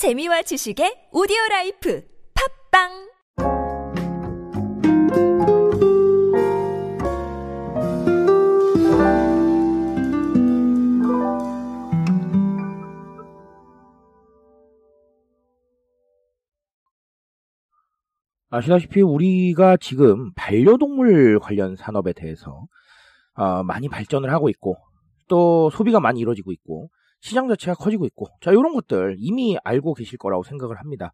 재미와 지식의 오디오 라이프 팝빵! 아시다시피 우리가 지금 반려동물 관련 산업에 대해서 어, 많이 발전을 하고 있고 또 소비가 많이 이루어지고 있고 시장 자체가 커지고 있고 자 이런 것들 이미 알고 계실 거라고 생각을 합니다.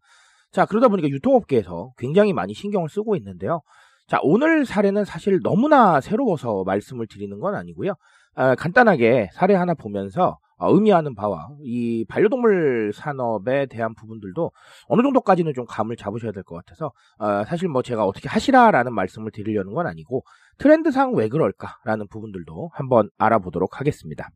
자 그러다 보니까 유통업계에서 굉장히 많이 신경을 쓰고 있는데요. 자 오늘 사례는 사실 너무나 새로워서 말씀을 드리는 건 아니고요. 아, 간단하게 사례 하나 보면서 어, 의미하는 바와 이 반려동물 산업에 대한 부분들도 어느 정도까지는 좀 감을 잡으셔야 될 것 같아서 어, 사실 뭐 제가 어떻게 하시라라는 말씀을 드리려는 건 아니고 트렌드상 왜 그럴까라는 부분들도 한번 알아보도록 하겠습니다.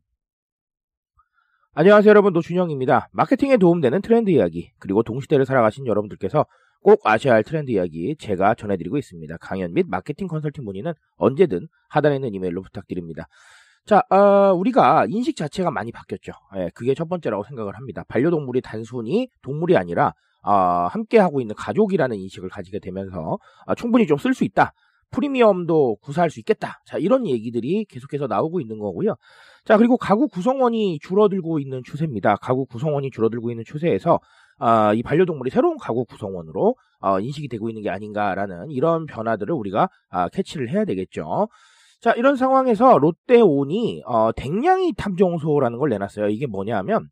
안녕하세요 여러분 노준영입니다. 마케팅에 도움되는 트렌드 이야기 그리고 동시대를 살아가신 여러분들께서 꼭 아셔야 할 트렌드 이야기 제가 전해드리고 있습니다. 강연 및 마케팅 컨설팅 문의는 언제든 하단에 있는 이메일로 부탁드립니다. 자, 어, 우리가 인식 자체가 많이 바뀌었죠. 예, 그게 첫 번째라고 생각을 합니다. 반려동물이 단순히 동물이 아니라 어, 함께 하고 있는 가족이라는 인식을 가지게 되면서 어, 충분히 좀 쓸 수 있다. 프리미엄도 구사할 수 있겠다. 자, 이런 얘기들이 계속해서 나오고 있는 거고요. 자, 그리고 가구 구성원이 줄어들고 있는 추세입니다. 가구 구성원이 줄어들고 있는 추세에서 어, 이 반려동물이 새로운 가구 구성원으로 어, 인식이 되고 있는 게 아닌가라는 이런 변화들을 우리가 아, 캐치를 해야 되겠죠. 자, 이런 상황에서 롯데온이 어, 댕냥이 탐정소라는 걸 내놨어요. 이게 뭐냐면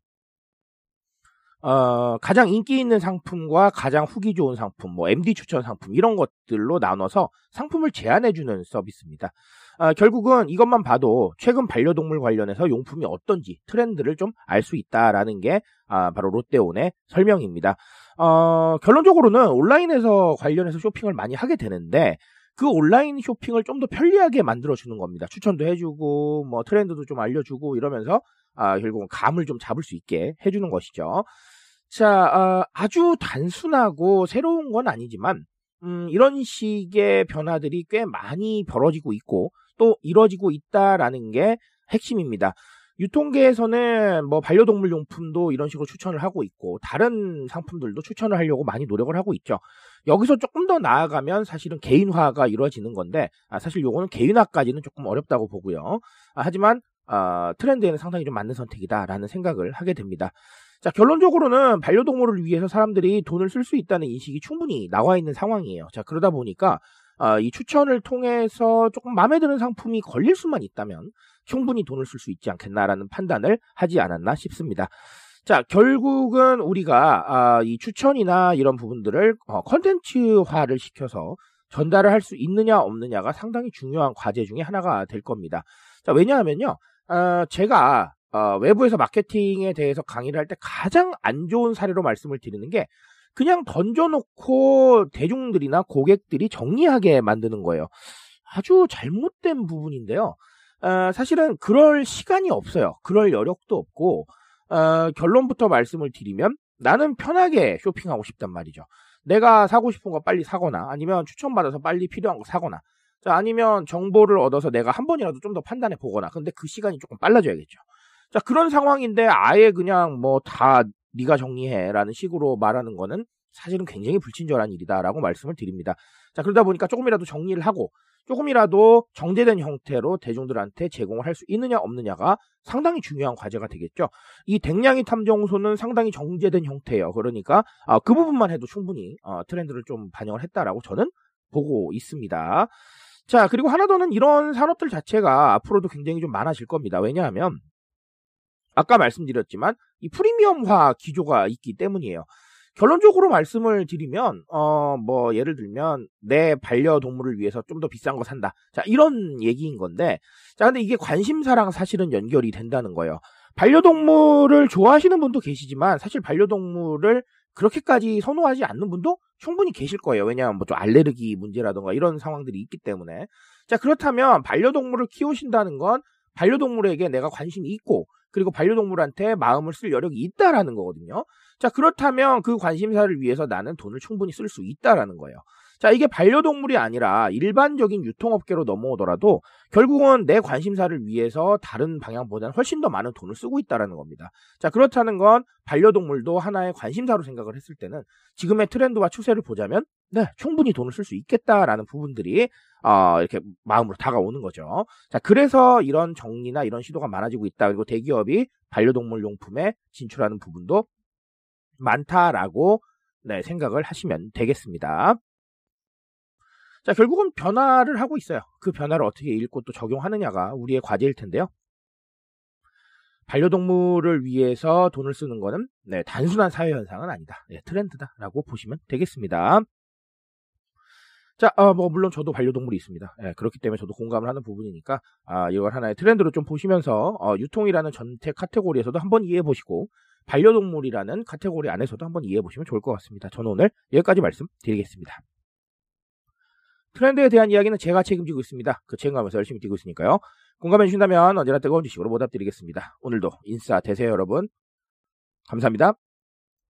어, 가장 인기 있는 상품과 가장 후기 좋은 상품, 뭐 MD 추천 상품 이런 것들로 나눠서 상품을 제안해주는 서비스입니다. 어, 결국은 이것만 봐도 최근 반려동물 관련해서 용품이 어떤지 트렌드를 좀 알 수 있다라는 게 아, 바로 롯데온의 설명입니다. 어, 결론적으로는 온라인에서 관련해서 쇼핑을 많이 하게 되는데 그 온라인 쇼핑을 좀 더 편리하게 만들어주는 겁니다. 추천도 해주고, 뭐, 트렌드도 좀 알려주고, 이러면서, 아, 결국은 감을 좀 잡을 수 있게 해주는 것이죠. 자, 아, 아주 단순하고 새로운 건 아니지만, 음, 이런 식의 변화들이 꽤 많이 벌어지고 있고, 또 이뤄지고 있다라는 게 핵심입니다. 유통계에서는 뭐 반려동물 용품도 이런 식으로 추천을 하고 있고 다른 상품들도 추천을 하려고 많이 노력을 하고 있죠. 여기서 조금 더 나아가면 사실은 개인화가 이루어지는 건데 아, 사실 요거는 개인화까지는 조금 어렵다고 보고요. 아, 하지만 아, 트렌드에는 상당히 좀 맞는 선택이다라는 생각을 하게 됩니다. 자 결론적으로는 반려동물을 위해서 사람들이 돈을 쓸 수 있다는 인식이 충분히 나와 있는 상황이에요. 자 그러다 보니까 어, 이 추천을 통해서 조금 마음에 드는 상품이 걸릴 수만 있다면 충분히 돈을 쓸 수 있지 않겠나라는 판단을 하지 않았나 싶습니다. 자, 결국은 우리가 아, 이 추천이나 이런 부분들을 어, 컨텐츠화를 시켜서 전달을 할 수 있느냐 없느냐가 상당히 중요한 과제 중에 하나가 될 겁니다. 자, 왜냐하면요, 어, 제가 어, 외부에서 마케팅에 대해서 강의를 할 때 가장 안 좋은 사례로 말씀을 드리는 게 그냥 던져놓고 대중들이나 고객들이 정리하게 만드는 거예요. 아주 잘못된 부분인데요. 어, 사실은 그럴 시간이 없어요. 그럴 여력도 없고 어, 결론부터 말씀을 드리면 나는 편하게 쇼핑하고 싶단 말이죠. 내가 사고 싶은 거 빨리 사거나 아니면 추천받아서 빨리 필요한 거 사거나 자, 아니면 정보를 얻어서 내가 한 번이라도 좀 더 판단해 보거나 근데 그 시간이 조금 빨라져야겠죠. 자 그런 상황인데 아예 그냥 뭐 다 네가 정리해라는 식으로 말하는 거는 사실은 굉장히 불친절한 일이다라고 말씀을 드립니다. 자 그러다 보니까 조금이라도 정리를 하고 조금이라도 정제된 형태로 대중들한테 제공을 할 수 있느냐 없느냐가 상당히 중요한 과제가 되겠죠. 이 댕냥이 탐정소는 상당히 정제된 형태예요. 그러니까 아, 그 부분만 해도 충분히 어, 트렌드를 좀 반영을 했다라고 저는 보고 있습니다. 자 그리고 하나 더는 이런 산업들 자체가 앞으로도 굉장히 좀 많아질 겁니다. 왜냐하면 아까 말씀드렸지만 이 프리미엄화 기조가 있기 때문이에요. 결론적으로 말씀을 드리면 어 뭐 예를 들면 내 반려동물을 위해서 좀 더 비싼 거 산다. 자, 이런 얘기인 건데 자, 근데 이게 관심사랑 사실은 연결이 된다는 거예요. 반려동물을 좋아하시는 분도 계시지만 사실 반려동물을 그렇게까지 선호하지 않는 분도 충분히 계실 거예요. 왜냐하면 뭐 좀 알레르기 문제라든가 이런 상황들이 있기 때문에. 자, 그렇다면 반려동물을 키우신다는 건 반려동물에게 내가 관심이 있고 그리고 반려동물한테 마음을 쓸 여력이 있다라는 거거든요. 자, 그렇다면 그 관심사를 위해서 나는 돈을 충분히 쓸 수 있다라는 거예요. 자, 이게 반려동물이 아니라 일반적인 유통업계로 넘어오더라도 결국은 내 관심사를 위해서 다른 방향보다는 훨씬 더 많은 돈을 쓰고 있다라는 겁니다. 자, 그렇다는 건 반려동물도 하나의 관심사로 생각을 했을 때는 지금의 트렌드와 추세를 보자면 네, 충분히 돈을 쓸 수 있겠다라는 부분들이 어, 이렇게 마음으로 다가오는 거죠. 자, 그래서 이런 정리나 이런 시도가 많아지고 있다. 그리고 대기업이 반려동물 용품에 진출하는 부분도 많다라고 네, 생각을 하시면 되겠습니다. 자, 결국은 변화를 하고 있어요. 그 변화를 어떻게 읽고 또 적용하느냐가 우리의 과제일 텐데요. 반려동물을 위해서 돈을 쓰는 거는 네, 단순한 사회 현상은 아니다. 네, 트렌드다라고 보시면 되겠습니다. 자, 어, 뭐 물론 저도 반려동물이 있습니다. 네, 그렇기 때문에 저도 공감을 하는 부분이니까 아, 이걸 하나의 트렌드로 좀 보시면서 어, 유통이라는 전체 카테고리에서도 한번 이해해 보시고 반려동물이라는 카테고리 안에서도 한번 이해해 보시면 좋을 것 같습니다. 저는 오늘 여기까지 말씀드리겠습니다. 트렌드에 대한 이야기는 제가 책임지고 있습니다. 그 책임감에서 열심히 뛰고 있으니까요. 공감해 주신다면 언제나 뜨거운 지식으로 보답드리겠습니다. 오늘도 인싸 되세요 여러분. 감사합니다.